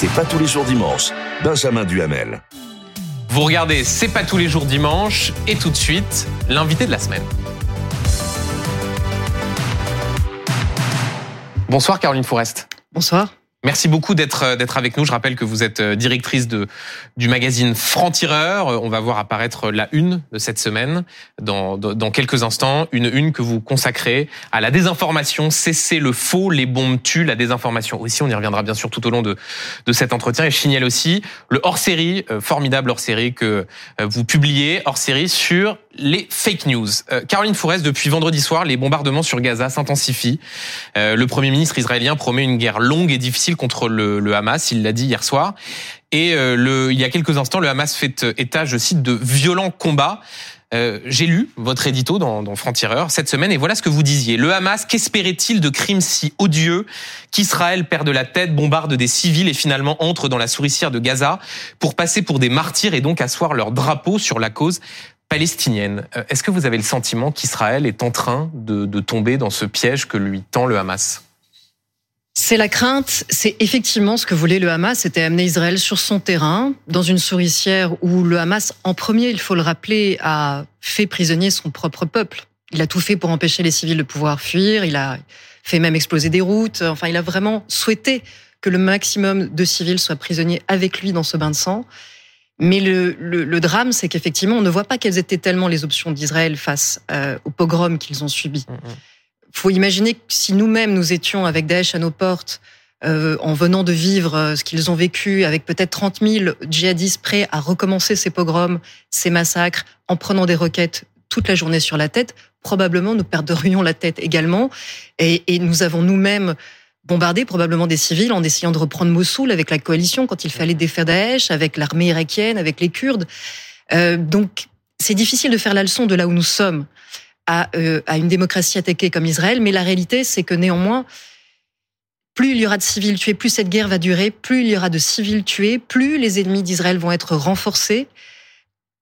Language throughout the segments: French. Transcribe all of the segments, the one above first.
C'est pas tous les jours dimanche. Benjamin Duhamel. Vous regardez C'est pas tous les jours dimanche et tout de suite, l'invité de la semaine. Bonsoir Caroline Forest. Bonsoir. Merci beaucoup d'être euh, d'être avec nous. Je rappelle que vous êtes euh, directrice de du magazine Franc-Tireur. Euh, on va voir apparaître la une de cette semaine dans, dans, quelques instants. Une une que vous consacrez à la désinformation. Cesser le faux, les bombes tuent. La désinformation aussi. On y reviendra bien sûr tout au long de de cet entretien. Et je signale aussi le hors-série, formidable hors-série que vous publiez hors-série sur les fake news. Euh, Caroline Fourest, depuis vendredi soir, les bombardements sur Gaza s'intensifient. Euh, le Premier ministre israélien promet une guerre longue et difficile contre le, Hamas, il l'a dit hier soir. Et euh, le, il y a quelques instants, le Hamas fait état, je cite, de violents combats. Euh, j'ai lu votre édito dans, dans Franc-Tireur cette semaine et voilà ce que vous disiez. Le Hamas, qu'espérait-il de crimes si odieux qu'Israël perde la tête, bombarde des civils et finalement entre dans la souricière de Gaza pour passer pour des martyrs et donc asseoir leur drapeau sur la cause palestinienne. Euh, est-ce que vous avez le sentiment qu'Israël est en train de, de, tomber dans ce piège que lui tend le Hamas? C'est la crainte, c'est effectivement ce que voulait le Hamas, c'était amener Israël sur son terrain, dans une souricière où le Hamas, en premier, il faut le rappeler, a fait prisonnier son propre peuple. Il a tout fait pour empêcher les civils de pouvoir fuir, il a fait même exploser des routes, enfin il a vraiment souhaité que le maximum de civils soient prisonniers avec lui dans ce bain de sang. Mais le, le, le drame, c'est qu'effectivement, on ne voit pas quelles étaient tellement les options d'Israël face euh, au pogrom qu'ils ont subi. Il mm, mm. faut imaginer que si nous-mêmes, nous étions avec Daesh à nos portes, euh, en venant de vivre euh, ce qu'ils ont vécu, avec peut-être 30 000 djihadistes prêts à recommencer ces pogroms, ces massacres, en prenant des roquettes toute la journée sur la tête, probablement nous perdrions la tête également. Et, et nous avons nous-mêmes bombardé probablement des civils en essayant de reprendre Mossoul avec la coalition quand il fallait défaire Daesh, avec l'armée irakienne, avec les Kurdes. Euh, donc c'est difficile de faire la leçon de là où nous sommes à, euh, à une démocratie attaquée comme Israël, mais la réalité c'est que néanmoins, plus il y aura de civils tués, plus cette guerre va durer, plus il y aura de civils tués, plus les ennemis d'Israël vont être renforcés,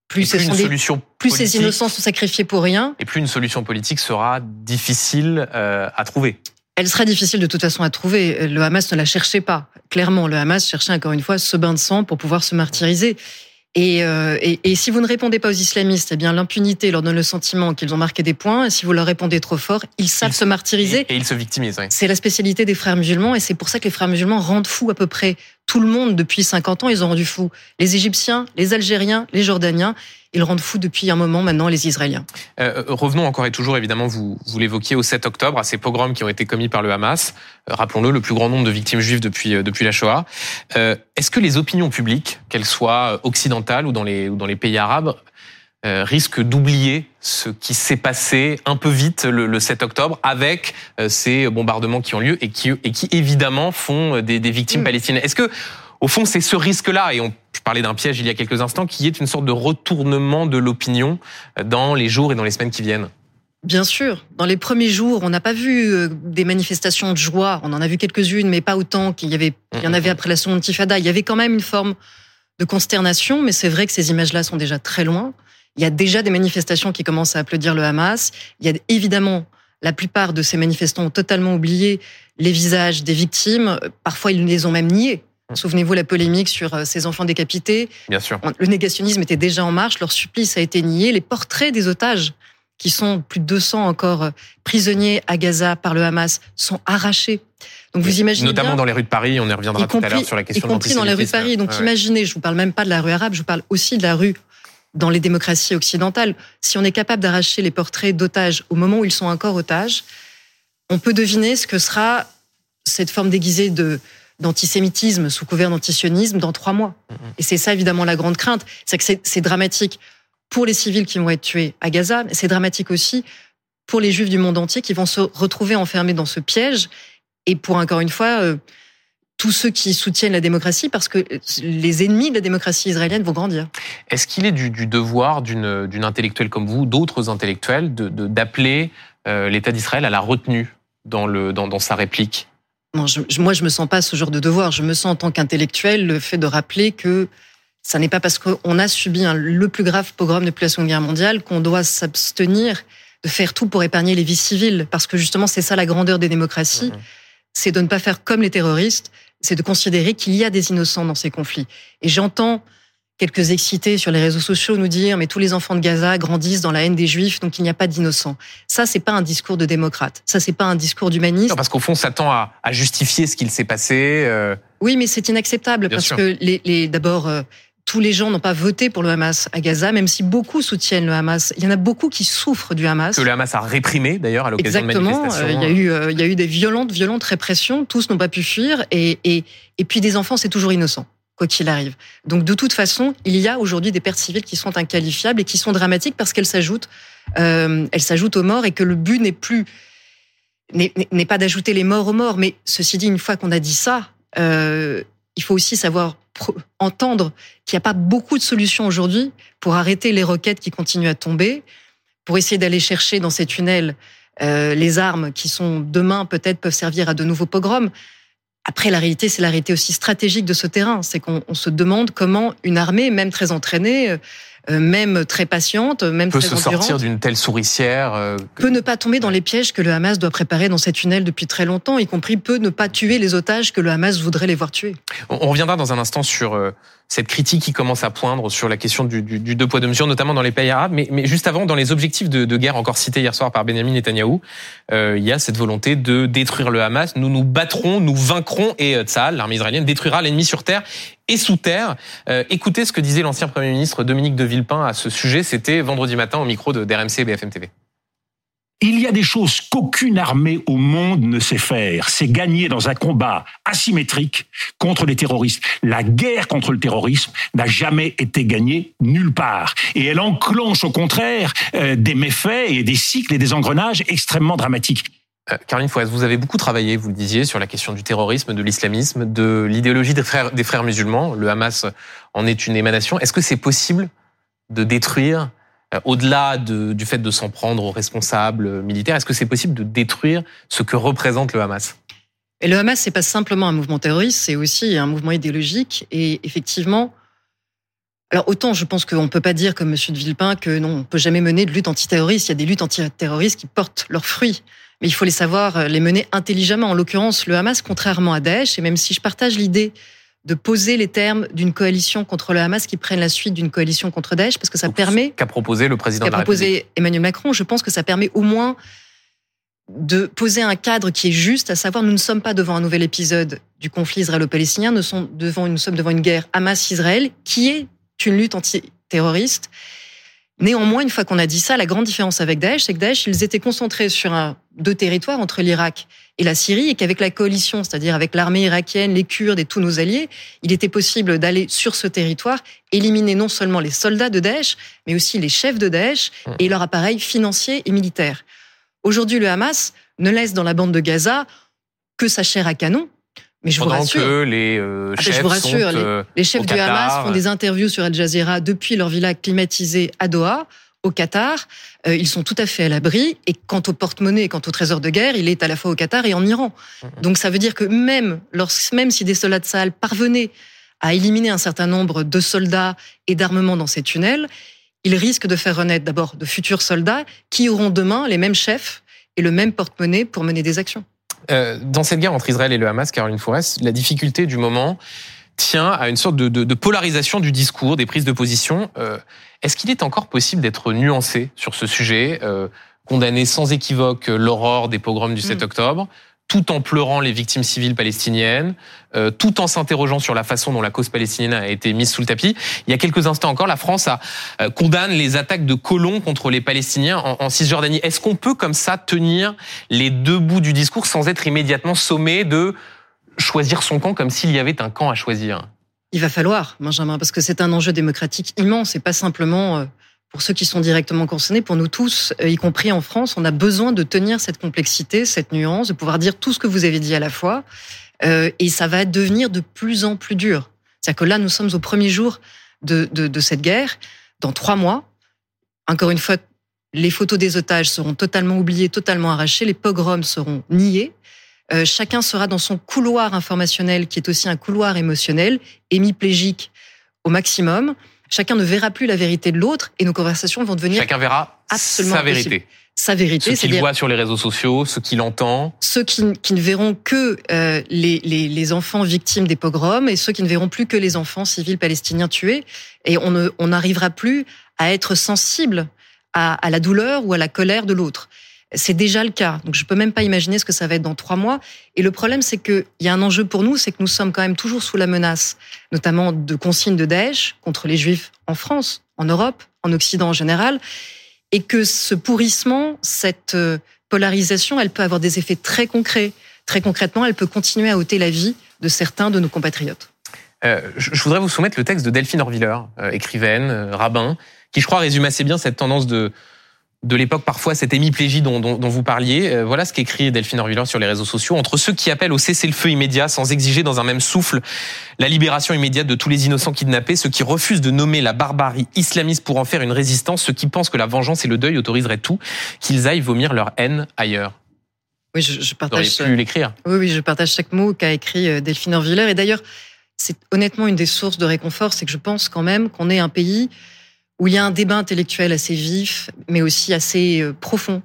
plus, plus, une solution plus ces innocents sont sacrifiés pour rien. Et plus une solution politique sera difficile euh, à trouver elle sera difficile de toute façon à trouver. Le Hamas ne la cherchait pas. Clairement, le Hamas cherchait encore une fois ce bain de sang pour pouvoir se martyriser. Et, euh, et, et, si vous ne répondez pas aux islamistes, eh bien l'impunité leur donne le sentiment qu'ils ont marqué des points. Et si vous leur répondez trop fort, ils savent se martyriser. Et, ils se victimisent. Oui. C'est la spécialité des frères musulmans, et c'est pour ça que les frères musulmans rendent fous à peu près tout le monde depuis 50 ans. Ils ont rendu fous les Égyptiens, les Algériens, les Jordaniens. Ils rendent fous depuis un moment maintenant les Israéliens. Euh, revenons encore et toujours, évidemment, vous, vous l'évoquiez au 7 octobre, à ces pogroms qui ont été commis par le Hamas. Euh, Rappelons-le, le plus grand nombre de victimes juives depuis, euh, depuis la Shoah. Euh, Est-ce que les opinions publiques, qu'elles soient occidentales ou dans les, ou dans les pays arabes, euh, risquent d'oublier ce qui s'est passé un peu vite le, le 7 octobre avec euh, ces bombardements qui ont lieu et qui, et qui évidemment font des, des victimes mmh. palestiniennes? Est-ce que au fond, c'est ce risque-là, et on je parlais d'un piège il y a quelques instants, qui est une sorte de retournement de l'opinion dans les jours et dans les semaines qui viennent. Bien sûr. Dans les premiers jours, on n'a pas vu euh, des manifestations de joie. On en a vu quelques-unes, mais pas autant qu'il y avait, il y en avait après la seconde Tifada. Il y avait quand même une forme de consternation, mais c'est vrai que ces images-là sont déjà très loin. Il y a déjà des manifestations qui commencent à applaudir le Hamas. Il y a évidemment la plupart de ces manifestants ont totalement oublié les visages des victimes. Parfois, ils les ont même niés. Mmh. Souvenez-vous la polémique sur euh, ces enfants décapités. Bien sûr. Le négationnisme était déjà en marche, leur supplice a été nié. Les portraits des otages, qui sont plus de 200 encore euh, prisonniers à Gaza par le Hamas, sont arrachés. Donc vous imaginez notamment bien, dans les rues de Paris, on y reviendra tout à l'heure sur la question y compris dans les rues de Paris. Donc ouais. imaginez, je vous parle même pas de la rue arabe, je vous parle aussi de la rue dans les démocraties occidentales. Si on est capable d'arracher les portraits d'otages au moment où ils sont encore otages, on peut deviner ce que sera cette forme déguisée de d'antisémitisme sous couvert d'antisionisme dans trois mois. Mm-hmm. Et c'est ça évidemment la grande crainte, c'est que c'est dramatique pour les civils qui vont être tués à Gaza, mais c'est dramatique aussi pour les juifs du monde entier qui vont se retrouver enfermés dans ce piège et pour encore une fois euh, tous ceux qui soutiennent la démocratie parce que les ennemis de la démocratie israélienne vont grandir. Est-ce qu'il est du, du devoir d'une intellectuelle comme vous, d'autres intellectuels, d'appeler de, euh, l'État d'Israël à la retenue dans, le, dans, dans sa réplique? Non, je, moi, je me sens pas ce genre de devoir. Je me sens en tant qu'intellectuel le fait de rappeler que ça n'est pas parce qu'on a subi un, le plus grave pogrom depuis la Seconde Guerre mondiale qu'on doit s'abstenir de faire tout pour épargner les vies civiles. Parce que justement, c'est ça la grandeur des démocraties. Mmh. C'est de ne pas faire comme les terroristes, c'est de considérer qu'il y a des innocents dans ces conflits. Et j'entends quelques excités sur les réseaux sociaux nous dire mais tous les enfants de Gaza grandissent dans la haine des juifs donc il n'y a pas d'innocents. Ça c'est pas un discours de démocrate. Ça c'est pas un discours d'humaniste. parce qu'au fond ça tend à, justifier ce qu'il s'est passé. Euh. Oui mais c'est inacceptable parce que les, les d'abord euh, tous les gens n'ont pas voté pour le Hamas à Gaza, même si beaucoup soutiennent le Hamas. Il y en a beaucoup qui souffrent du Hamas. Que le Hamas a réprimé d'ailleurs à l'occasion de manifestations. Exactement. Il y a eu, il y a eu des violentes, violentes répressions. Tous n'ont pas pu fuir. Et, et, et puis des enfants, c'est toujours innocent quoi qu'il arrive. Donc de toute façon, il y a aujourd'hui des pertes civiles qui sont inqualifiables et qui sont dramatiques parce qu'elles s'ajoutent, euh, elles s'ajoutent aux morts et que le but n'est plus n'est pas d'ajouter les morts aux morts. Mais ceci dit, une fois qu'on a dit ça, euh, il faut aussi savoir entendre qu'il n'y a pas beaucoup de solutions aujourd'hui pour arrêter les roquettes qui continuent à tomber, pour essayer d'aller chercher dans ces tunnels euh, les armes qui sont demain peut-être peuvent servir à de nouveaux pogroms. Après, la réalité, c'est la réalité aussi stratégique de ce terrain. C'est qu'on se demande comment une armée, même très entraînée, euh, même très patiente, même peut très se sortir d'une telle souricière. Euh, peut ne pas tomber dans les pièges que le Hamas doit préparer dans ces tunnels depuis très longtemps, y compris peut ne pas tuer les otages que le Hamas voudrait les voir tuer. On reviendra dans un instant sur cette critique qui commence à poindre sur la question du, du, du deux poids deux mesures, notamment dans les pays arabes. Mais, mais juste avant, dans les objectifs de, de, guerre encore cités hier soir par Benjamin Netanyahou, euh, il y a cette volonté de détruire le Hamas. Nous nous battrons, nous vaincrons et euh, Tzahal, l'armée israélienne, détruira l'ennemi sur terre et sous terre. Euh, écoutez ce que disait l'ancien Premier ministre Dominique de Villepin à ce sujet. C'était vendredi matin au micro de d'RMC et BFM TV. Il y a des choses qu'aucune armée au monde ne sait faire. C'est gagner dans un combat asymétrique contre les terroristes. La guerre contre le terrorisme n'a jamais été gagnée nulle part. Et elle enclenche au contraire euh, des méfaits et des cycles et des engrenages extrêmement dramatiques. Euh, Caroline Fouez, vous avez beaucoup travaillé, vous le disiez, sur la question du terrorisme, de l'islamisme, de l'idéologie des frères, musulmans. Le Hamas en est une émanation. Est-ce que c'est possible de détruire euh, au-delà du fait de s'en prendre aux responsables militaires, est-ce que c'est possible de détruire ce que représente le Hamas? Et le Hamas, c'est pas simplement un mouvement terroriste, c'est aussi un mouvement idéologique. Et effectivement, alors autant je pense qu'on ne peut pas dire comme M. de Villepin que non, on peut jamais mener de lutte antiterroriste. Il y a des luttes antiterroristes qui portent leurs fruits, mais il faut les savoir euh, les mener intelligemment. En l'occurrence, le Hamas, contrairement à Daesh, et même si je partage l'idée de poser les termes d'une coalition contre le Hamas qui prenne la suite d'une coalition contre Daesh, parce que ça permet... Qu'a proposé le président de la proposé Emmanuel Macron, je pense que ça permet au moins de poser un cadre qui est juste, à savoir nous ne sommes pas devant un nouvel épisode du conflit israélo-palestinien, nous, sommes devant, nous sommes devant une guerre Hamas-Israël qui est une lutte antiterroriste Néanmoins, une fois qu'on a dit ça, la grande différence avec Daesh, c'est que Daesh, ils étaient concentrés sur un, deux territoires entre l'Irak et la Syrie, et qu'avec la coalition, c'est-à-dire avec l'armée irakienne, les Kurdes et tous nos alliés, il était possible d'aller sur ce territoire, éliminer non seulement les soldats de Daesh, mais aussi les chefs de Daesh mmh. et leur appareil financier et militaire. Aujourd'hui, le Hamas ne laisse dans la bande de Gaza que sa chair à canon, mais je vous rassure. que les euh, ah, chefs, je vous rassure, les, les, chefs du Hamas font des interviews sur Al Jazeera depuis leur villa climatisée à Doha, au Qatar. Euh, ils sont tout à fait à l'abri. Et quant au porte-monnaie, quant au trésor de guerre, il est à la fois au Qatar et en Iran. Donc ça veut dire que même, lorsque, même si des soldats de Sahel parvenaient à éliminer un certain nombre de soldats et d'armements dans ces tunnels, ils risquent de faire renaître d'abord de futurs soldats qui auront demain les mêmes chefs et le même porte-monnaie pour mener des actions. Euh, dans cette guerre entre Israël et le Hamas, Caroline Forest, la difficulté du moment tient à une sorte de, polarisation du discours, des prises de position. Euh, est-ce qu'il est encore possible d'être nuancé sur ce sujet, euh, condamner sans équivoque l'aurore des pogroms du 7 mm. octobre, tout en pleurant les victimes civiles palestiniennes, euh, tout en s'interrogeant sur la façon dont la cause palestinienne a été mise sous le tapis. Il y a quelques instants encore, la France a euh, les attaques de colons contre les Palestiniens en, en Cisjordanie. Est-ce qu'on peut comme ça tenir les deux bouts du discours sans être immédiatement sommé de choisir son camp comme s'il y avait un camp à choisir? Il va falloir, Benjamin, parce que c'est un enjeu démocratique immense et pas simplement euh, pour ceux qui sont directement concernés, pour nous tous, euh, y compris en France, on a besoin de tenir cette complexité, cette nuance, de pouvoir dire tout ce que vous avez dit à la fois. Euh, et ça va devenir de plus en plus dur. C'est-à-dire que là, nous sommes au premier jour de, cette guerre. Dans trois mois, encore une fois, les photos des otages seront totalement oubliées, totalement arrachées, les pogroms seront niés. Euh, chacun sera dans son couloir informationnel, qui est aussi un couloir émotionnel, hémiplégique au maximum. Chacun ne verra plus la vérité de l'autre et nos conversations vont devenir chacun verra absolument sa vérité. sa vérité. Ce qu'il voit sur les réseaux sociaux, ce qu'il entend. Ceux qui, qui, ne verront que euh, les, les, les, enfants victimes des pogroms et ceux qui ne verront plus que les enfants civils palestiniens tués. Et on n'arrivera plus à être sensible à, à la douleur ou à la colère de l'autre. C'est déjà le cas. Donc je peux même pas imaginer ce que ça va être dans trois mois. Et le problème, c'est qu'il y a un enjeu pour nous, c'est que nous sommes quand même toujours sous la menace, notamment de consignes de Daesh contre les Juifs en France, en Europe, en Occident en général et que ce pourrissement, cette euh, polarisation, elle peut avoir des effets très concrets. Très concrètement, elle peut continuer à ôter la vie de certains de nos compatriotes. Euh, je voudrais vous soumettre le texte de Delphine Orviller, euh, écrivaine, rabbin, qui je crois résume assez bien cette tendance de, de l'époque, parfois cette hémiplégie dont, dont, dont vous parliez. Euh, voilà ce qu'écrit Delphine Orviller sur les réseaux sociaux. Entre ceux qui appellent au cessez-le-feu immédiat sans exiger dans un même souffle la libération immédiate de tous les innocents kidnappés, ceux qui refusent de nommer la barbarie islamiste pour en faire une résistance, ceux qui pensent que la vengeance et le deuil autoriseraient tout, qu'ils aillent vomir leur haine ailleurs. Oui, je, je partage. pu l'écrire. Oui, oui, je partage chaque mot qu'a écrit euh, Delphine Orviller. Et d'ailleurs, c'est honnêtement une des sources de réconfort, c'est que je pense quand même qu'on est un pays où il y a un débat intellectuel assez vif, mais aussi assez euh, profond,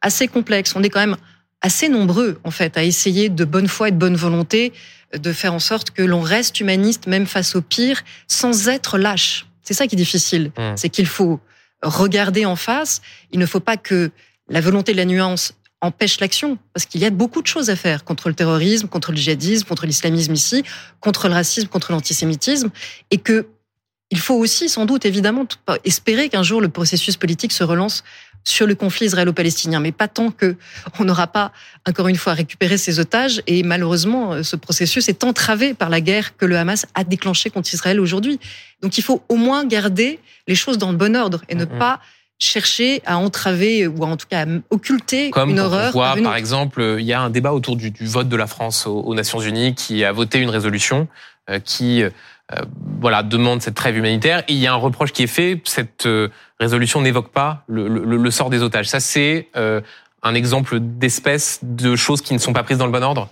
assez complexe. On est quand même assez nombreux, en fait, à essayer de bonne foi et de bonne volonté de faire en sorte que l'on reste humaniste, même face au pire, sans être lâche. C'est ça qui est difficile. Mmh. C'est qu'il faut regarder en face. Il ne faut pas que la volonté de la nuance empêche l'action, parce qu'il y a beaucoup de choses à faire contre le terrorisme, contre le djihadisme, contre l'islamisme ici, contre le racisme, contre l'antisémitisme, et que il faut aussi, sans doute, évidemment, espérer qu'un jour le processus politique se relance sur le conflit israélo-palestinien, mais pas tant que on n'aura pas, encore une fois, récupéré ces otages. Et malheureusement, ce processus est entravé par la guerre que le Hamas a déclenchée contre Israël aujourd'hui. Donc il faut au moins garder les choses dans le bon ordre et ne pas chercher à entraver ou en tout cas à occulter Comme une horreur. On voit, par exemple, il y a un débat autour du, du vote de la France aux, aux, Nations Unies qui a voté une résolution euh, qui euh, euh, voilà, demande cette trêve humanitaire. Et il y a un reproche qui est fait, cette euh, résolution n'évoque pas le, le, le, sort des otages. Ça, c'est euh, un exemple d'espèce de choses qui ne sont pas prises dans le bon ordre?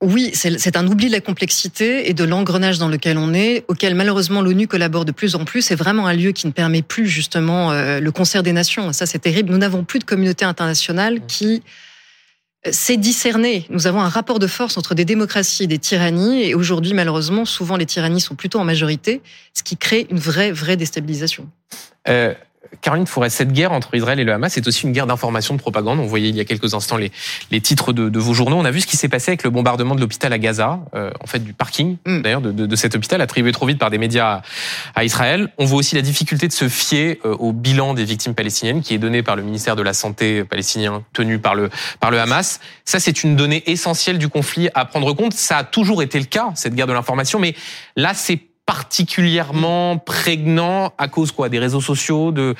Oui, c'est un oubli de la complexité et de l'engrenage dans lequel on est, auquel malheureusement l'ONU collabore de plus en plus. C'est vraiment un lieu qui ne permet plus justement le concert des nations. Ça, c'est terrible. Nous n'avons plus de communauté internationale qui c'est discerné. Nous avons un rapport de force entre des démocraties et des tyrannies, et aujourd'hui, malheureusement, souvent les tyrannies sont plutôt en majorité, ce qui crée une vraie, vraie déstabilisation. Euh, Caroline Fourret, cette guerre entre Israël et le Hamas, c'est aussi une guerre d'information, de propagande. On voyait il y a quelques instants les, les titres de, de, vos journaux. On a vu ce qui s'est passé avec le bombardement de l'hôpital à Gaza, euh, en fait du parking mm. d'ailleurs de, de, de, cet hôpital attribué trop vite par des médias à, à, Israël. On voit aussi la difficulté de se fier euh, au bilan des victimes palestiniennes qui est donné par le ministère de la Santé palestinien tenu par le par le Hamas. Ça, c'est une donnée essentielle du conflit à prendre compte. Ça a toujours été le cas cette guerre de l'information, mais là, c'est particulièrement prégnant à cause quoi Des réseaux sociaux, de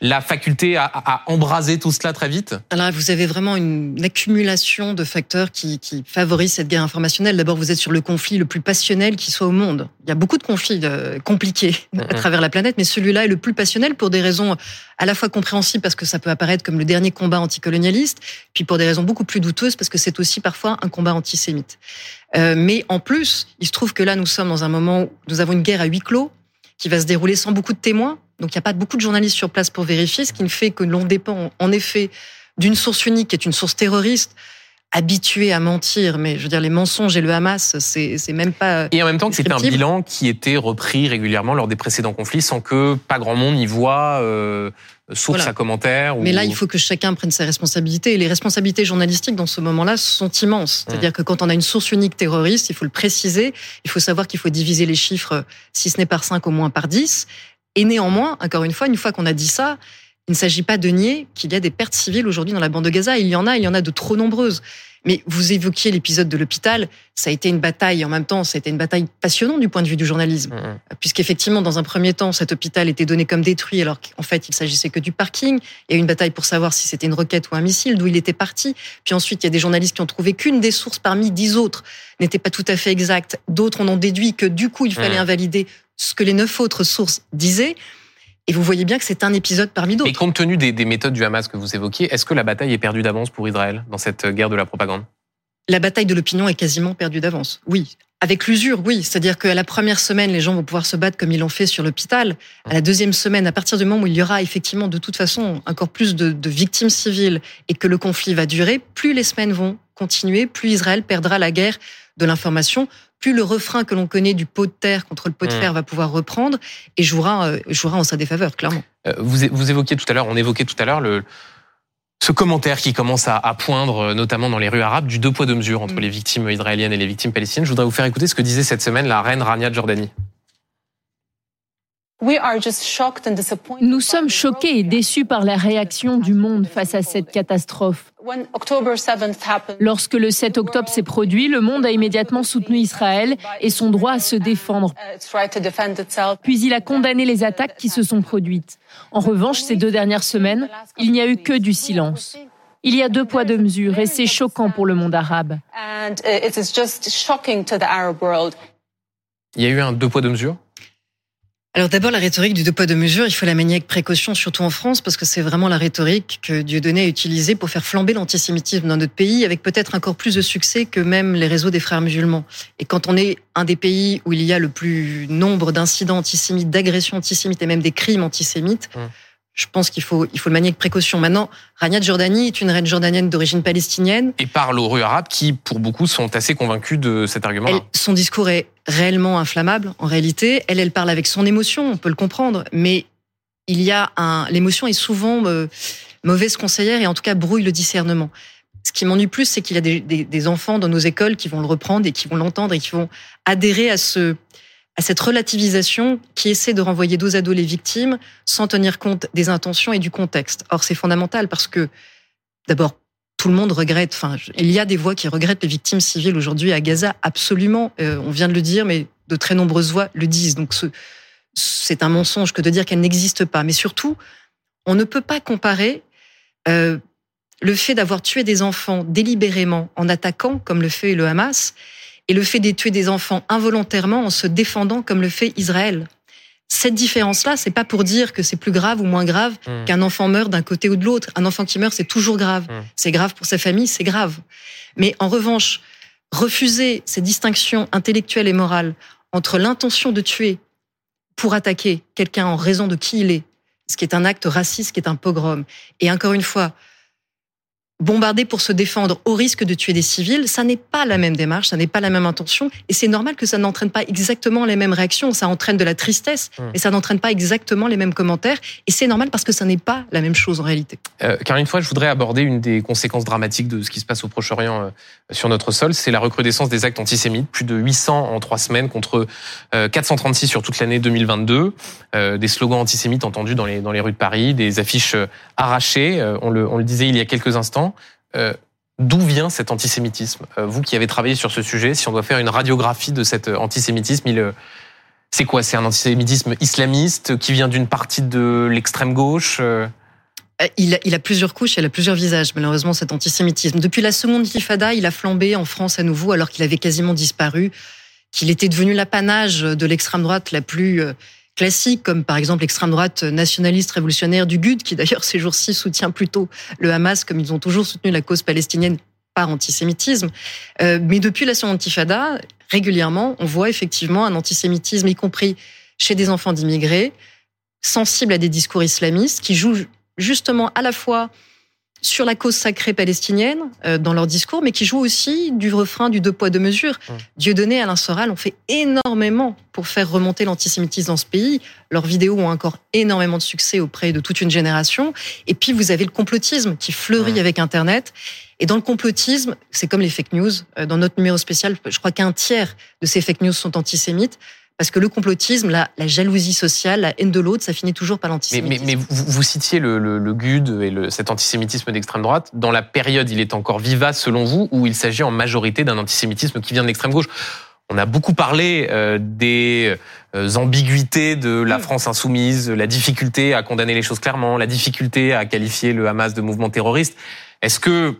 la faculté à, à, embraser tout cela très vite Alors vous avez vraiment une accumulation de facteurs qui, qui favorisent cette guerre informationnelle. D'abord, vous êtes sur le conflit le plus passionnel qui soit au monde. Il y a beaucoup de conflits euh, compliqués à travers la planète, mais celui-là est le plus passionnel pour des raisons à la fois compréhensibles parce que ça peut apparaître comme le dernier combat anticolonialiste, puis pour des raisons beaucoup plus douteuses parce que c'est aussi parfois un combat antisémite. Euh, mais en plus, il se trouve que là, nous sommes dans un moment où nous avons une guerre à huis clos qui va se dérouler sans beaucoup de témoins. Donc, il n'y a pas beaucoup de journalistes sur place pour vérifier, ce qui ne fait que l'on dépend, en effet, d'une source unique qui est une source terroriste habitué à mentir, mais je veux dire, les mensonges et le Hamas, c'est même pas. Et en même temps que c'était un bilan qui était repris régulièrement lors des précédents conflits sans que pas grand monde y voit euh, source voilà. à commentaire. Ou... Mais là, il faut que chacun prenne ses responsabilités. Et les responsabilités journalistiques dans ce moment-là sont immenses. C'est-à-dire mmh. que quand on a une source unique terroriste, il faut le préciser. Il faut savoir qu'il faut diviser les chiffres, si ce n'est par 5, au moins par 10. Et néanmoins, encore une fois, une fois qu'on a dit ça, il ne s'agit pas de nier qu'il y a des pertes civiles aujourd'hui dans la bande de Gaza. Il y en a, il y en a de trop nombreuses. Mais vous évoquiez l'épisode de l'hôpital, ça a été une bataille, en même temps, ça a été une bataille passionnante du point de vue du journalisme. Mmh. Puisqu'effectivement, dans un premier temps, cet hôpital était donné comme détruit, alors qu'en fait, il s'agissait que du parking. Il y a eu une bataille pour savoir si c'était une roquette ou un missile, d'où il était parti. Puis ensuite, il y a des journalistes qui ont trouvé qu'une des sources parmi dix autres n'était pas tout à fait exacte. D'autres en ont déduit que du coup, il fallait mmh. invalider ce que les neuf autres sources disaient. Et vous voyez bien que c'est un épisode parmi d'autres. Et compte tenu des, des, méthodes du Hamas que vous évoquiez, est-ce que la bataille est perdue d'avance pour Israël dans cette guerre de la propagande? La bataille de l'opinion est quasiment perdue d'avance. Oui, avec l'usure, oui. C'est-à-dire qu'à la première semaine, les gens vont pouvoir se battre comme ils l'ont fait sur l'hôpital. À la deuxième semaine, à partir du moment où il y aura effectivement de toute façon encore plus de, de victimes civiles et que le conflit va durer, plus les semaines vont continuer, plus Israël perdra la guerre de l'information, plus le refrain que l'on connaît du pot de terre contre le pot de mmh. fer va pouvoir reprendre et jouera, euh, jouera en sa défaveur, clairement. Euh, vous, vous évoquiez tout à l'heure, on évoquait tout à l'heure le, ce commentaire qui commence à, poindre, euh, notamment dans les rues arabes, du deux poids deux mesures entre mm. les victimes israéliennes et les victimes palestiniennes. Je voudrais vous faire écouter ce que disait cette semaine la reine Rania de Jordanie. Nous sommes choqués et déçus par la réaction du monde face à cette catastrophe. Lorsque le 7 octobre s'est produit, le monde a immédiatement soutenu Israël et son droit à se défendre. Puis il a condamné les attaques qui se sont produites. En revanche, ces deux dernières semaines, il n'y a eu que du silence. Il y a deux poids, deux mesures et c'est choquant pour le monde arabe. Il y a eu un deux poids, deux mesures? Alors d'abord, la rhétorique du deux poids deux mesures, il faut la manier avec précaution, surtout en France, parce que c'est vraiment la rhétorique que Dieudonné a utilisée pour faire flamber l'antisémitisme dans notre pays, avec peut-être encore plus de succès que même les réseaux des frères musulmans. Et quand on est un des pays où il y a le plus nombre d'incidents antisémites, d'agressions antisémites et même des crimes antisémites, hum je pense qu'il faut, il faut le manier avec précaution. Maintenant, Rania de Jordanie est une reine jordanienne d'origine palestinienne. Et parle aux rues arabes qui, pour beaucoup, sont assez convaincus de cet argument. Son discours est réellement inflammable, en réalité. Elle, elle parle avec son émotion, on peut le comprendre. Mais il y a un, l'émotion est souvent euh, mauvaise conseillère et en tout cas brouille le discernement. Ce qui m'ennuie plus, c'est qu'il y a des, des, des enfants dans nos écoles qui vont le reprendre et qui vont l'entendre et qui vont adhérer à ce, à cette relativisation qui essaie de renvoyer dos à dos les victimes sans tenir compte des intentions et du contexte. Or, c'est fondamental parce que, d'abord, tout le monde regrette. Enfin, il y a des voix qui regrettent les victimes civiles aujourd'hui à Gaza, absolument. Euh, on vient de le dire, mais de très nombreuses voix le disent. Donc, c'est un mensonge que de dire qu'elles n'existent pas. Mais surtout, on ne peut pas comparer euh, le fait d'avoir tué des enfants délibérément en attaquant, comme le fait le Hamas, et le fait de tuer des enfants involontairement en se défendant comme le fait Israël. Cette différence-là, c'est pas pour dire que c'est plus grave ou moins grave mmh. qu'un enfant meurt d'un côté ou de l'autre. Un enfant qui meurt, c'est toujours grave. Mmh. C'est grave pour sa famille, c'est grave. Mais en revanche, refuser ces distinctions intellectuelles et morales entre l'intention de tuer pour attaquer quelqu'un en raison de qui il est, ce qui est un acte raciste, qui est un pogrom, et encore une fois, bombarder pour se défendre au risque de tuer des civils, ça n'est pas la même démarche, ça n'est pas la même intention, et c'est normal que ça n'entraîne pas exactement les mêmes réactions, ça entraîne de la tristesse, mmh. et ça n'entraîne pas exactement les mêmes commentaires, et c'est normal parce que ça n'est pas la même chose en réalité. Euh, car une fois, je voudrais aborder une des conséquences dramatiques de ce qui se passe au Proche-Orient euh, sur notre sol, c'est la recrudescence des actes antisémites, plus de 800 en trois semaines contre euh, 436 sur toute l'année 2022, euh, des slogans antisémites entendus dans les, dans les rues de Paris, des affiches euh, arrachées, on le, on le disait il y a quelques instants, euh, d'où vient cet antisémitisme euh, Vous qui avez travaillé sur ce sujet, si on doit faire une radiographie de cet antisémitisme, il, c'est quoi? C'est un antisémitisme islamiste qui vient d'une partie de l'extrême gauche euh? Il a, il a, plusieurs couches, il a plusieurs visages, malheureusement, cet antisémitisme. Depuis la seconde intifada, il a flambé en France à nouveau, alors qu'il avait quasiment disparu, qu'il était devenu l'apanage de l'extrême droite la plus classiques, comme par exemple l'extrême droite nationaliste révolutionnaire du GUD, qui d'ailleurs ces jours-ci soutient plutôt le Hamas, comme ils ont toujours soutenu la cause palestinienne par antisémitisme. Euh, mais depuis la seconde intifada, régulièrement, on voit effectivement un antisémitisme, y compris chez des enfants d'immigrés, sensibles à des discours islamistes, qui jouent justement à la fois sur la cause sacrée palestinienne euh, dans leur discours, mais qui jouent aussi du refrain du deux poids deux mesures. Mmh. Dieudonné, Alain Soral ont fait énormément pour faire remonter l'antisémitisme dans ce pays. Leurs vidéos ont encore énormément de succès auprès de toute une génération. Et puis vous avez le complotisme qui fleurit mmh. avec Internet. Et dans le complotisme, c'est comme les fake news. Euh, dans notre numéro spécial, je crois qu'un tiers de ces fake news sont antisémites. Parce que le complotisme, la, la jalousie sociale, la haine de l'autre, ça finit toujours par l'antisémitisme. Mais, mais, vous, vous, citiez le, le, le, GUD et le, cet antisémitisme d'extrême droite. Dans la période, il est encore vivace selon vous, ou il s'agit en majorité d'un antisémitisme qui vient de l'extrême gauche? On a beaucoup parlé euh, des euh, ambiguïtés de la France insoumise, la difficulté à condamner les choses clairement, la difficulté à qualifier le Hamas de mouvement terroriste. Est-ce que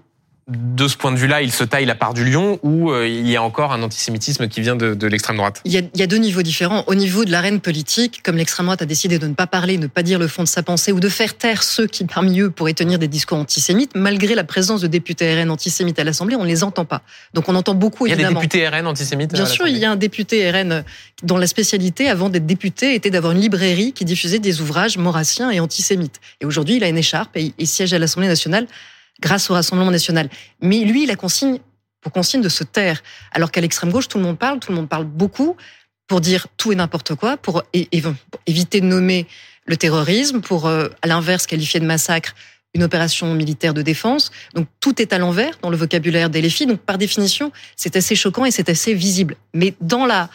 de ce point de vue-là, il se taille la part du lion ou euh, il y a encore un antisémitisme qui vient de, l'extrême droite? Il y, a, deux niveaux différents. Au niveau de l'arène politique, comme l'extrême droite a décidé de ne pas parler, ne pas dire le fond de sa pensée ou de faire taire ceux qui, parmi eux, pourraient tenir des discours antisémites, malgré la présence de députés RN antisémites à l'Assemblée, on ne les entend pas. Donc on entend beaucoup, évidemment. Il y a des députés RN antisémites Bien sûr, il y a un député RN dont la spécialité, avant d'être député, était d'avoir une librairie qui diffusait des ouvrages maurassiens et antisémites. Et aujourd'hui, il a une écharpe et il siège à l'Assemblée nationale grâce au Rassemblement national. Mais lui, il a consigne pour consigne de se taire, alors qu'à l'extrême gauche, tout le monde parle, tout le monde parle beaucoup pour dire tout et n'importe quoi, pour, éviter de nommer le terrorisme, pour euh, à l'inverse qualifier de massacre une opération militaire de défense. Donc tout est à l'envers dans le vocabulaire des filles. Donc par définition, c'est assez choquant et c'est assez visible. Mais dans la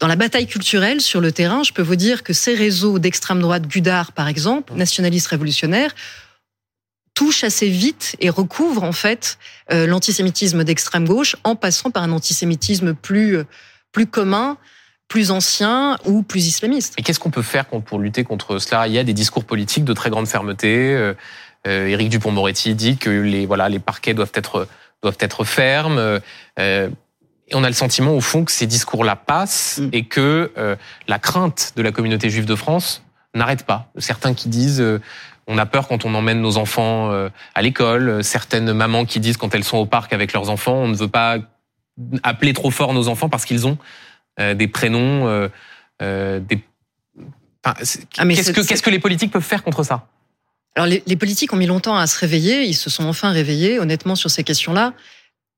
dans la bataille culturelle sur le terrain, je peux vous dire que ces réseaux d'extrême droite, Gudard par exemple, nationalistes révolutionnaires, touche assez vite et recouvre en fait euh, l'antisémitisme d'extrême gauche en passant par un antisémitisme plus euh, plus commun, plus ancien ou plus islamiste. Et qu'est-ce qu'on peut faire pour lutter contre cela? Il y a des discours politiques de très grande fermeté. Euh, Éric Dupont-Moretti dit que les voilà les parquets doivent être doivent être fermes. et on a le sentiment au fond que ces discours-là passent mm. et que la crainte de la communauté juive de France n'arrête pas. Certains qui disent on a peur quand on emmène nos enfants euh, à l'école. Certaines mamans qui disent quand elles sont au parc avec leurs enfants, on ne veut pas appeler trop fort nos enfants parce qu'ils ont euh, des prénoms. Euh. Ah, qu'est-ce, que, les politiques peuvent faire contre ça? Alors les, politiques ont mis longtemps à se réveiller. Ils se sont enfin réveillés, honnêtement, sur ces questions-là.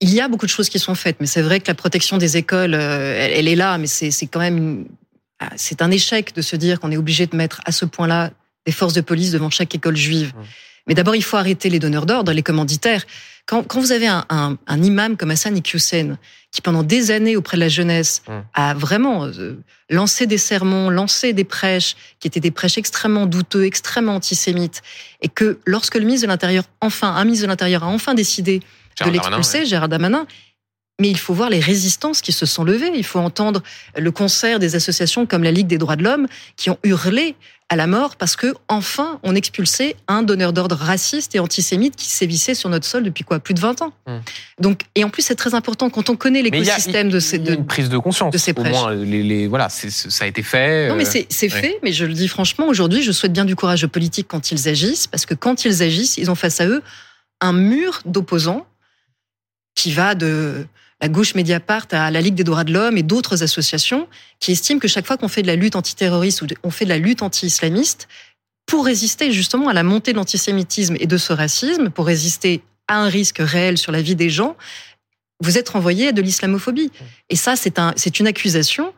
Il y a beaucoup de choses qui sont faites, mais c'est vrai que la protection des écoles, elle, est là, mais c'est, quand même ah, c'est un échec de se dire qu'on est obligé de mettre à ce point-là des forces de police devant chaque école juive. Mais d'abord, il faut arrêter les donneurs d'ordre, les commanditaires. Quand, quand vous avez un, un, un, imam comme Hassan Iqiyoussen, qui pendant des années auprès de la jeunesse a vraiment euh, lancé des sermons, lancé des prêches, qui étaient des prêches extrêmement douteux, extrêmement antisémites, et que lorsque le ministre de l'Intérieur, enfin, un ministre de l'Intérieur a enfin décidé de l'expulser, Gérard Damanin, mais il faut voir les résistances qui se sont levées. Il faut entendre le concert des associations comme la Ligue des droits de l'homme qui ont hurlé à la mort parce que enfin on expulsait un donneur d'ordre raciste et antisémite qui sévissait sur notre sol depuis quoi? Plus de 20 ans. Hmm. Donc et en plus c'est très important quand on connaît l'écosystème de ces de une prise de conscience de ces Au moins les, voilà ça a été fait. Non mais c'est c'est fait mais je le dis franchement aujourd'hui je souhaite bien du courage aux politiques quand ils agissent parce que quand ils agissent ils ont face à eux un mur d'opposants qui va de la gauche Mediapart à la Ligue des droits de l'homme et d'autres associations qui estiment que chaque fois qu'on fait de la lutte antiterroriste ou on fait de la lutte anti-islamiste, pour résister justement à la montée de l'antisémitisme et de ce racisme, pour résister à un risque réel sur la vie des gens, vous êtes renvoyé à de l'islamophobie. Et ça, c'est un, c'est une accusation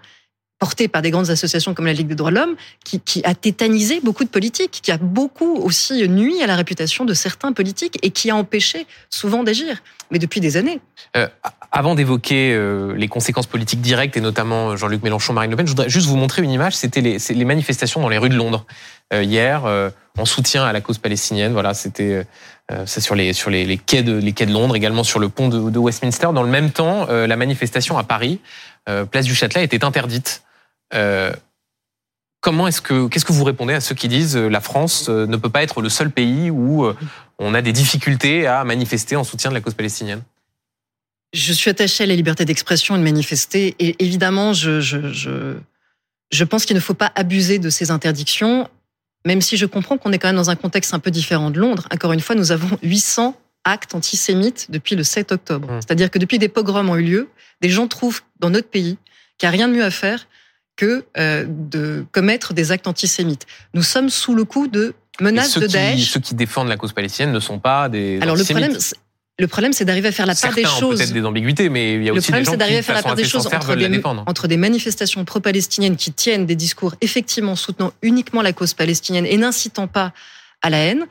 portée par des grandes associations comme la Ligue des droits de l'homme, qui, qui, a tétanisé beaucoup de politiques, qui a beaucoup aussi nuit à la réputation de certains politiques et qui a empêché souvent d'agir, mais depuis des années. Euh, avant d'évoquer euh, les conséquences politiques directes, et notamment Jean-Luc Mélenchon, Marine Le Pen, je voudrais juste vous montrer une image. C'était les, les, manifestations dans les rues de Londres euh, hier, euh, en soutien à la cause palestinienne. Voilà, c'était c'est sur les sur les, les, quais de les quais de Londres, également sur le pont de, de Westminster. Dans le même temps, la manifestation à Paris, place du Châtelet, était interdite. comment est-ce que qu'est-ce que vous répondez à ceux qui disent la France ne peut pas être le seul pays où on a des difficultés à manifester en soutien de la cause palestinienne? Je suis attachée à la liberté d'expression et de manifester. Et évidemment, je, je, je, je pense qu'il ne faut pas abuser de ces interdictions, même si je comprends qu'on est quand même dans un contexte un peu différent de Londres. Encore une fois, nous avons 800 actes antisémites depuis le 7 octobre. Mmh. C'est-à-dire que depuis des pogroms ont eu lieu, des gens trouvent dans notre pays qu'il n'y a rien de mieux à faire que euh, de commettre des actes antisémites. Nous sommes sous le coup de menaces de Daesh. ceux qui défendent la cause palestinienne ne sont pas des Alors le problème, le problème, c'est d'arriver à faire la part des choses. peut-être des ambiguïtés, mais il y a aussi des gens qui, à faire la part des choses entre des, entre des manifestations pro-palestiniennes qui tiennent des discours effectivement soutenant uniquement la cause palestinienne et n'incitant pas à la haine.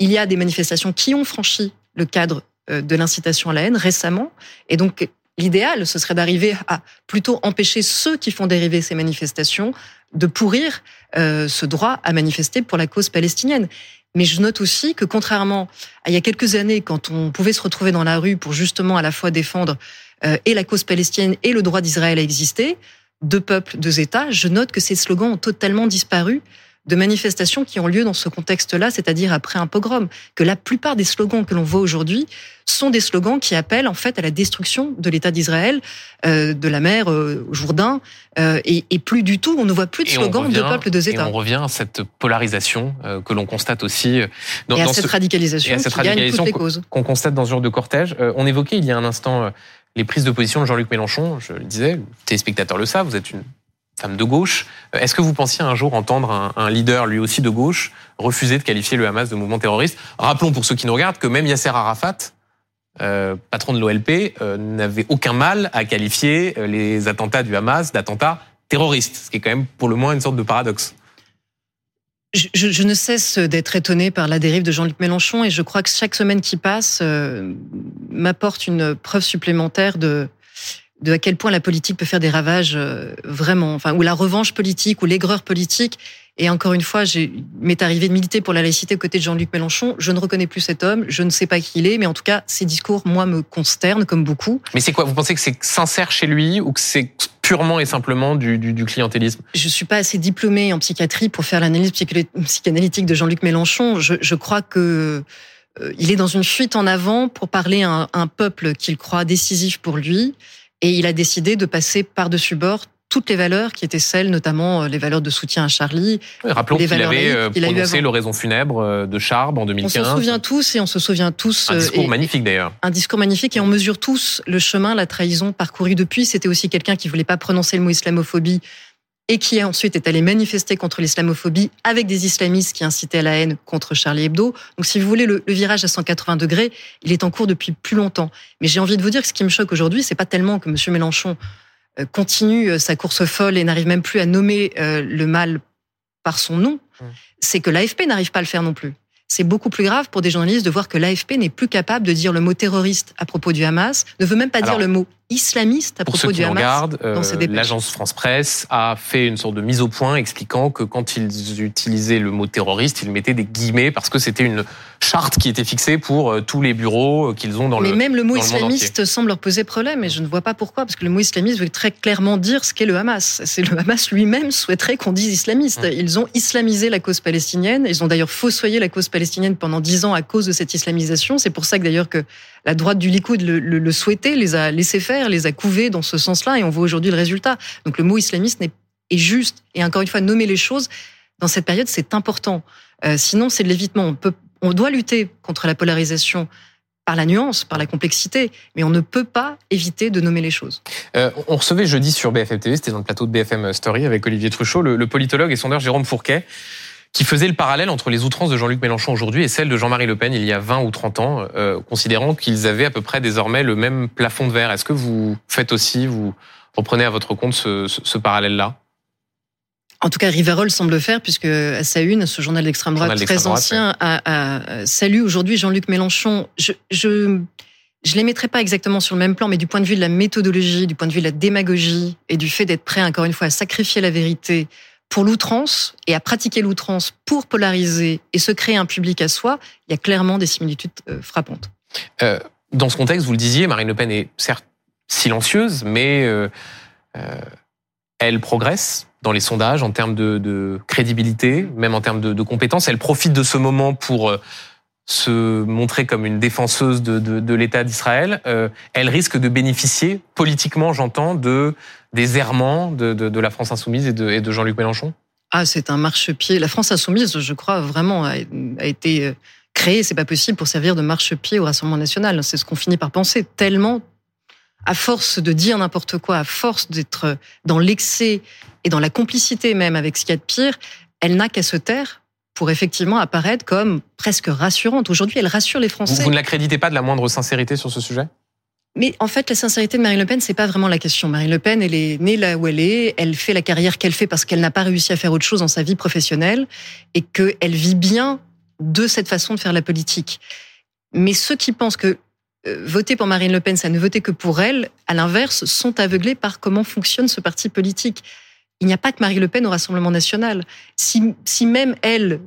Il y a des manifestations qui ont franchi le cadre euh, de l'incitation à la haine récemment, et donc l'idéal, ce serait d'arriver à plutôt empêcher ceux qui font dériver ces manifestations de pourrir euh, ce droit à manifester pour la cause palestinienne. Mais je note aussi que contrairement à il y a quelques années, quand on pouvait se retrouver dans la rue pour justement à la fois défendre euh, et la cause palestinienne et le droit d'Israël à exister, deux peuples, deux États, je note que ces slogans ont totalement disparu de manifestations qui ont lieu dans ce contexte-là, c'est-à-dire après un pogrom, que la plupart des slogans que l'on voit aujourd'hui sont des slogans qui appellent en fait à la destruction de l'État d'Israël, euh, de la mer euh, Jourdain, euh, et, et, plus du tout, on ne voit plus de slogans de peuple de États. Et on revient à cette polarisation euh, que l'on constate aussi dans, et à cette radicalisation, et à cette radicalisation qu'on constate dans ce genre de cortège. on évoquait il y a un instant les prises de position de Jean-Luc Mélenchon. Je le disais, les téléspectateurs le savent, vous êtes une femme de gauche. Est-ce que vous pensiez un jour entendre un, leader, lui aussi de gauche, refuser de qualifier le Hamas de mouvement terroriste? Rappelons pour ceux qui nous regardent que même Yasser Arafat, euh, patron de l'OLP, euh, n'avait aucun mal à qualifier euh, les attentats du Hamas d'attentats terroristes, ce qui est quand même pour le moins une sorte de paradoxe. Je, ne cesse d'être étonné par la dérive de Jean-Luc Mélenchon et je crois que chaque semaine qui passe euh, m'apporte une preuve supplémentaire de, de à quel point la politique peut faire des ravages euh, vraiment, enfin, ou la revanche politique ou l'aigreur politique. Et encore une fois, j'ai m'est arrivé de militer pour la laïcité aux côtés de Jean-Luc Mélenchon. Je ne reconnais plus cet homme, je ne sais pas qui il est, mais en tout cas, ses discours, moi, me consternent comme beaucoup. Mais c'est quoi? Vous pensez que c'est sincère chez lui ou que c'est purement et simplement du, du, du clientélisme? Je suis pas assez diplômée en psychiatrie pour faire l'analyse psychanalytique de Jean-Luc Mélenchon. Je, je crois que euh, il est dans une fuite en avant pour parler à un, un peuple qu'il croit décisif pour lui et il a décidé de passer par-dessus bord toutes les valeurs qui étaient celles, notamment euh, les valeurs de soutien à Charlie. Oui, rappelons qu'il avait euh, prononcé l'oraison funèbre euh, de Charb en 2015. On se souvient tous et on se souvient tous. Un discours magnifique d'ailleurs. Un discours magnifique et on mesure tous le chemin, la trahison parcourue depuis. C'était aussi quelqu'un qui voulait pas prononcer le mot islamophobie et qui ensuite est allé manifester contre l'islamophobie avec des islamistes qui incitaient à la haine contre Charlie Hebdo. Donc si vous voulez, le, virage à 180 degrés, il est en cours depuis plus longtemps. Mais j'ai envie de vous dire que ce qui me choque aujourd'hui, c'est pas tellement que M. Mélenchon euh, continue euh, sa course folle et n'arrive même plus à nommer euh, le mal par son nom, mmh. c'est que l'AFP n'arrive pas à le faire non plus c'est beaucoup plus grave pour des journalistes de voir que l'AFP n'est plus capable de dire le mot terroriste à propos du Hamas, ne veut même pas dire le mot islamiste à propos du Hamas. Euh, l'agence France Presse a fait une sorte de mise au point expliquant que quand ils utilisaient le mot terroriste, ils mettaient des guillemets parce que c'était une charte qui était fixée pour euh, tous les bureaux euh, qu'ils ont dans Mais le Mais même le mot islamiste semble leur poser problème et je ne vois pas pourquoi parce que le mot islamiste veut très clairement dire ce qu'est le Hamas. C'est le Hamas lui-même souhaiterait qu'on dise islamiste. Hum. Ils ont islamisé la cause palestinienne, ils ont d'ailleurs fossoyé la cause palestinienne pendant dix ans à cause de cette islamisation. C'est pour ça que d'ailleurs que la droite du Likoud le, souhaitait, les a laissés faire, les a couvés dans ce sens-là, et on voit aujourd'hui le résultat. Donc le mot islamiste est, juste. Et encore une fois, nommer les choses dans cette période, c'est important. Euh, sinon, c'est de l'évitement. On, on doit lutter contre la polarisation par la nuance, par la complexité, mais on ne peut pas éviter de nommer les choses. Euh, on recevait jeudi sur BFM TV, c'était dans le plateau de BFM Story avec Olivier Truchot, le, le politologue et sondeur Jérôme Fourquet, qui faisait le parallèle entre les outrances de Jean-Luc Mélenchon aujourd'hui et celles de Jean-Marie Le Pen il y a 20 ou 30 ans, euh, considérant qu'ils avaient à peu près désormais le même plafond de verre. Est-ce que vous faites aussi, vous reprenez à votre compte ce, ce, ce parallèle-là? En tout cas, Riverol semble faire, puisque à sa une, ce journal d'extrême droite très ancien a, a, salue aujourd'hui Jean-Luc Mélenchon. Je, je, je les mettrai pas exactement sur le même plan, mais du point de vue de la méthodologie, du point de vue de la démagogie et du fait d'être prêt, encore une fois, à sacrifier la vérité pour l'outrance et à pratiquer l'outrance pour polariser et se créer un public à soi, il y a clairement des similitudes euh, frappantes. Euh, dans ce contexte, vous le disiez, Marine Le Pen est certes silencieuse, mais euh, elle progresse dans les sondages en termes de, crédibilité, même en termes de, de, compétences. Elle profite de ce moment pour se montrer comme une défenseuse de, l'État d'Israël. elle risque de bénéficier politiquement, j'entends, de des errements de, la France insoumise et de, et de Jean-Luc Mélenchon? Ah, c'est un marchepied. La France insoumise, je crois vraiment, a, a été euh, créée. C'est pas possible pour servir de marchepied au Rassemblement national. C'est ce qu'on finit par penser. Tellement, à force de dire n'importe quoi, à force d'être dans l'excès et dans la complicité même avec ce qu'il y a de pire, elle n'a qu'à se taire pour effectivement apparaître comme presque rassurante. Aujourd'hui, elle rassure les Français. Vous, vous ne l'accréditez pas de la moindre sincérité sur ce sujet? Mais en fait, la sincérité de Marine Le Pen, c'est pas vraiment la question. Marine Le Pen, elle est née là où elle est. Elle fait la carrière qu'elle fait parce qu'elle n'a pas réussi à faire autre chose dans sa vie professionnelle et qu'elle vit bien de cette façon de faire la politique. Mais ceux qui pensent que euh, voter pour Marine Le Pen, ça ne voter que pour elle, à l'inverse, sont aveuglés par comment fonctionne ce parti politique. Il n'y a pas que Marine Le Pen au Rassemblement national. Si, si même elle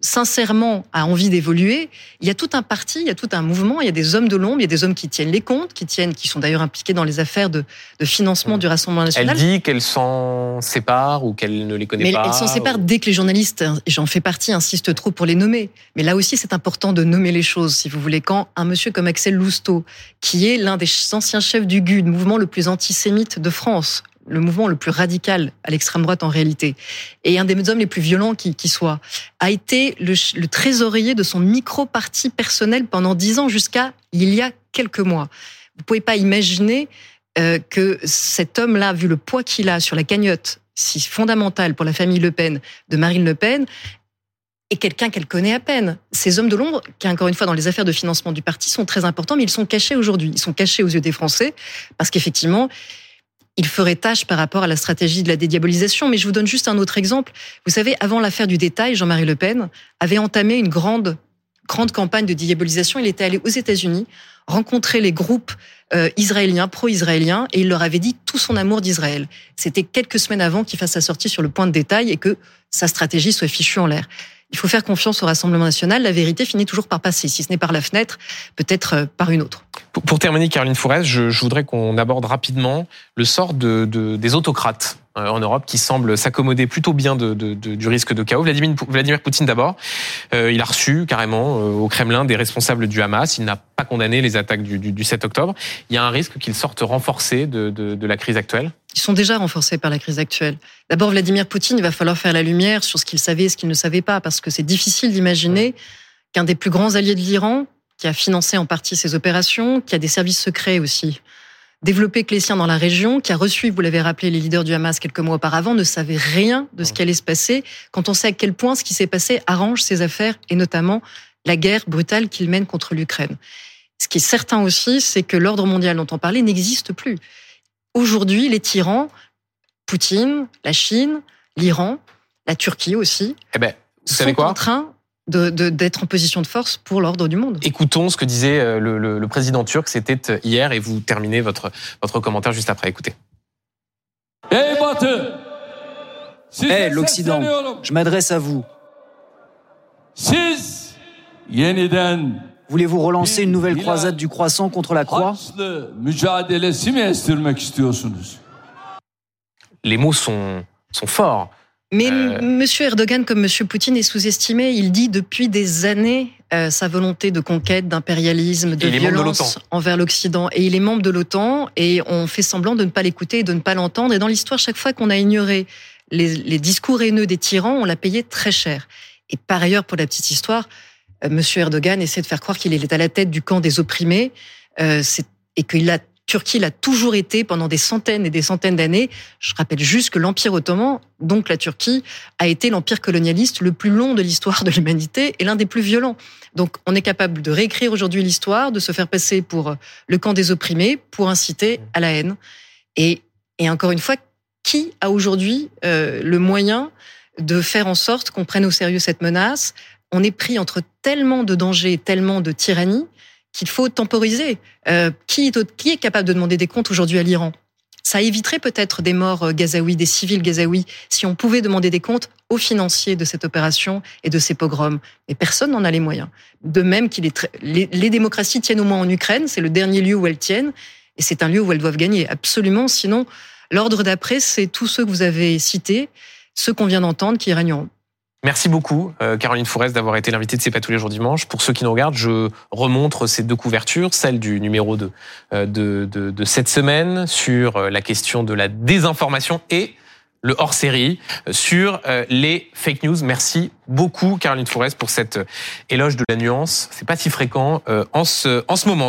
sincèrement a envie d'évoluer, il y a tout un parti, il y a tout un mouvement, il y a des hommes de l'ombre, il y a des hommes qui tiennent les comptes, qui tiennent, qui sont d'ailleurs impliqués dans les affaires de, financement mmh. du Rassemblement national. Elle dit qu'elle s'en sépare ou qu'elle ne les connaît Mais pas. Elle s'en sépare dès que les journalistes, j'en fais partie, insistent trop pour les nommer. Mais là aussi, c'est important de nommer les choses, si vous voulez. Quand un monsieur comme Axel Lousteau, qui est l'un des anciens chefs du GUD, mouvement le plus antisémite de France, le mouvement le plus radical à l'extrême droite en réalité, et un des hommes les plus violents qui, soit, a été le, trésorier de son micro-parti personnel pendant dix ans jusqu'à il y a quelques mois. Vous pouvez pas imaginer euh, que cet homme-là, vu le poids qu'il a sur la cagnotte, si fondamentale pour la famille Le Pen de Marine Le Pen, est quelqu'un qu'elle connaît à peine. Ces hommes de l'ombre, qui encore une fois dans les affaires de financement du parti, sont très importants, mais ils sont cachés aujourd'hui. Ils sont cachés aux yeux des Français parce qu'effectivement, il ferait tâche par rapport à la stratégie de la dédiabolisation. Mais je vous donne juste un autre exemple. Vous savez, avant l'affaire du détail, Jean-Marie Le Pen avait entamé une grande, grande campagne de dédiabolisation. Il était allé aux États-Unis rencontrer les groupes euh, israéliens, pro-israéliens, et il leur avait dit tout son amour d'Israël. C'était quelques semaines avant qu'il fasse sa sortie sur le point de détail et que sa stratégie soit fichue en l'air. Il faut faire confiance au Rassemblement national. La vérité finit toujours par passer, si ce n'est par la fenêtre, peut-être euh, par une autre. Pour, terminer, Caroline Fourès, je, voudrais qu'on aborde rapidement le sort de, de, des autocrates en Europe qui semblent s'accommoder plutôt bien de, de, du risque de chaos. Vladimir, Vladimir Poutine d'abord, euh, il a reçu carrément au Kremlin des responsables du Hamas. Il n'a pas condamné les attaques du, du, du 7 octobre. Il y a un risque qu'il sorte renforcé de, de la crise actuelle? Ils sont déjà renforcés par la crise actuelle. D'abord, Vladimir Poutine, il va falloir faire la lumière sur ce qu'il savait et ce qu'il ne savait pas, parce que c'est difficile d'imaginer qu'un des plus grands alliés de l'Iran, qui a financé en partie ses opérations, qui a des services secrets aussi, développé que les siens dans la région, qui a reçu, vous l'avez rappelé, les leaders du Hamas quelques mois auparavant, ne savait rien de ce qui allait se passer, quand on sait à quel point ce qui s'est passé arrange ses affaires, et notamment la guerre brutale qu'il mène contre l'Ukraine. Ce qui est certain aussi, c'est que l'ordre mondial dont on parlait n'existe plus. Aujourd'hui, les tyrans, Poutine, la Chine, l'Iran, la Turquie aussi, eh ben, sont quoi? en train d'être en position de force pour l'ordre du monde. Écoutons ce que disait euh, le, président turc, c'était euh, hier, et vous terminez votre, votre commentaire juste après. Écoutez. Hey, l'Occident, je m'adresse à vous. Voulez-vous relancer une nouvelle croisade du croissant contre la croix? Les mots sont, sont forts. Mais euh... Monsieur Erdogan, comme Monsieur Poutine, est sous-estimé. Il dit depuis des années euh, sa volonté de conquête, d'impérialisme, de violence envers l'Occident. Et il est membre de l'OTAN et on fait semblant de ne pas l'écouter et de ne pas l'entendre. Et dans l'histoire, chaque fois qu'on a ignoré les, les discours haineux des tyrans, on l'a payé très cher. Et par ailleurs, pour la petite histoire, euh, Monsieur Erdogan essaie de faire croire qu'il est à la tête du camp des opprimés euh, et que la Turquie l'a toujours été pendant des centaines et des centaines d'années. Je rappelle juste que l'Empire ottoman, donc la Turquie, a été l'empire colonialiste le plus long de l'histoire de l'humanité et l'un des plus violents. Donc on est capable de réécrire aujourd'hui l'histoire, de se faire passer pour le camp des opprimés, pour inciter à la haine. Et, encore une fois, qui a aujourd'hui euh, le moyen de faire en sorte qu'on prenne au sérieux cette menace? On est pris entre tellement de dangers, tellement de tyrannie, qu'il faut temporiser. Euh, qui, est, qui est capable de demander des comptes aujourd'hui à l'Iran? Ça éviterait peut-être des morts euh, gazaouis, des civils gazaouis, si on pouvait demander des comptes aux financiers de cette opération et de ces pogroms. Mais personne n'en a les moyens. De même est les, les démocraties tiennent au moins en Ukraine, c'est le dernier lieu où elles tiennent, et c'est un lieu où elles doivent gagner. Absolument, sinon, l'ordre d'après, c'est tous ceux que vous avez cités, ceux qu'on vient d'entendre, qui régneront. Merci beaucoup, euh, Caroline Fourès, d'avoir été l'invitée de C'est pas tous les jours dimanche. Pour ceux qui nous regardent, je remontre ces deux couvertures, celle du numéro de, euh, de, de, cette semaine sur euh, la question de la désinformation et le hors-série sur les fake news. Merci beaucoup, Caroline Fourès, pour cette éloge de la nuance. C'est pas si fréquent en ce, en ce moment.